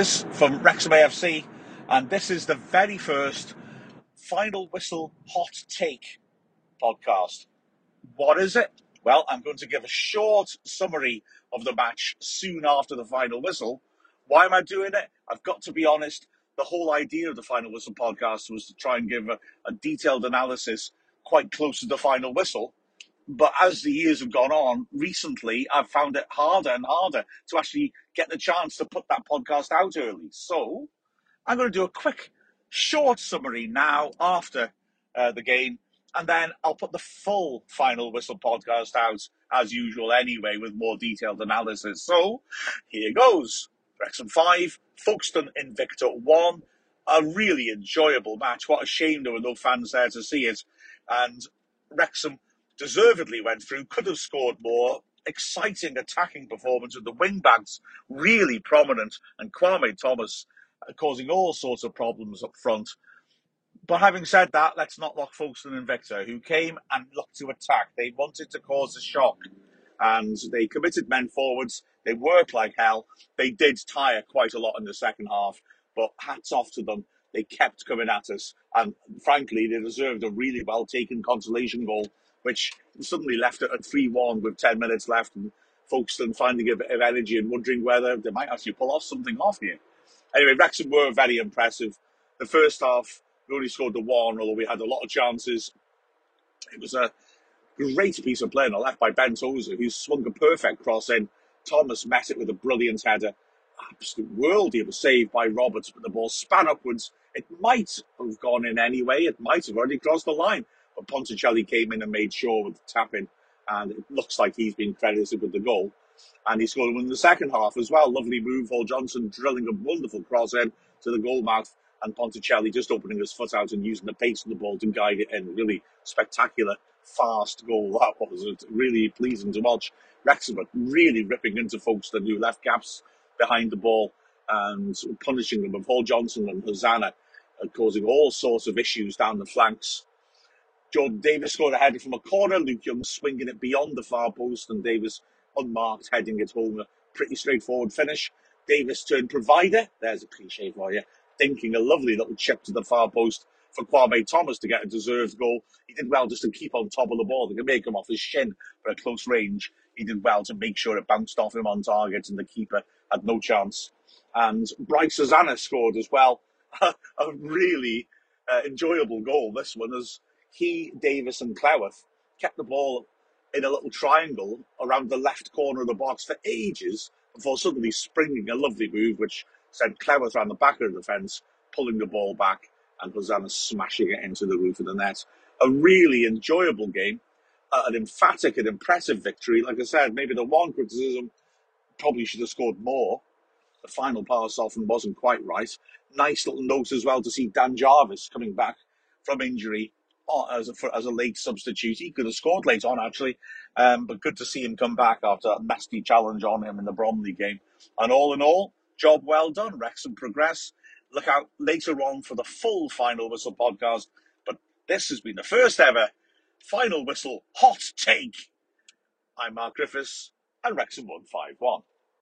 From Wrexham AFC, and this is the very first final whistle hot take podcast. What is it? Well, I'm going to give a short summary of the match soon after the final whistle. Why am I doing it? I've got to be honest. The whole idea of the final whistle podcast was to try and give a, a detailed analysis quite close to the final whistle. But as the years have gone on, recently I've found it harder and harder to actually get the chance to put that podcast out early. So I'm going to do a quick, short summary now after uh, the game, and then I'll put the full final whistle podcast out as usual anyway with more detailed analysis. So here goes. Wrexham 5, Folkestone Invicta 1. A really enjoyable match. What a shame there were no fans there to see it. And Wrexham deservedly went through, could have scored more. Exciting attacking performance with the wing backs really prominent, and Kwame Thomas uh, causing all sorts of problems up front. But having said that, let's not lock Folkestone Invicta, who came and looked to attack. They wanted to cause a shock, and they committed men forwards. They worked like hell. They did tire quite a lot in the second half, but hats off to them. They kept coming at us, and frankly, they deserved a really well taken consolation goal which suddenly left it at 3 1 with 10 minutes left, and Folkestone finding a bit of energy and wondering whether they might actually pull off something off here. Anyway, Wrexham were very impressive. The first half, we only scored the one, although we had a lot of chances. It was a great piece of play on the left by Ben Tozer, who swung a perfect cross in. Thomas met it with a brilliant header. Absolute world. of was saved by Roberts, but the ball span upwards. It might have gone in anyway. It might have already crossed the line. Ponticelli came in and made sure with the tapping, and it looks like he's been credited with the goal. And he scored in the second half as well. Lovely move, Hall-Johnson drilling a wonderful cross in to the goal mouth, and Ponticelli just opening his foot out and using the pace of the ball to guide it in. Really spectacular, fast goal that was. Really pleasing to watch. Wrexham really ripping into folks that knew left gaps behind the ball and punishing them with Hall-Johnson and Hosannah, uh, causing all sorts of issues down the flanks. Jordan Davies scored a header from a corner. Luke Young swinging it beyond the far post, and Davies unmarked, heading it home. A pretty straightforward finish. Davies turned provider. There's a cliche for you. Thinking a lovely little chip to the far post for Kwame Thomas to get a deserved goal. He did well just to keep on top of the ball. They could make him off his shin for a close range. He did well to make sure it bounced off him on target, and the keeper had no chance. And Bryce Hosannah scored as well. a really uh, enjoyable goal, this one, as he, Davies, and Cleworth kept the ball in a little triangle around the left corner of the box for ages before suddenly springing a lovely move which sent Cleworth around the back of the defence, pulling the ball back, and Hosannah smashing it into the roof of the net. A really enjoyable game, uh, an emphatic and impressive victory. Like I said, maybe the one criticism probably should have scored more. The final pass often wasn't quite right. Nice little note as well to see Dan Jarvis coming back from injury as a, for, as a late substitute. He could have scored late on, actually, um, but good to see him come back after a nasty challenge on him in the Bromley game. And all in all, job well done. Wrexham progress. Look out later on for the full Final Whistle podcast. But this has been the first ever Final Whistle hot take. I'm Mark Griffiths, and Wrexham 151.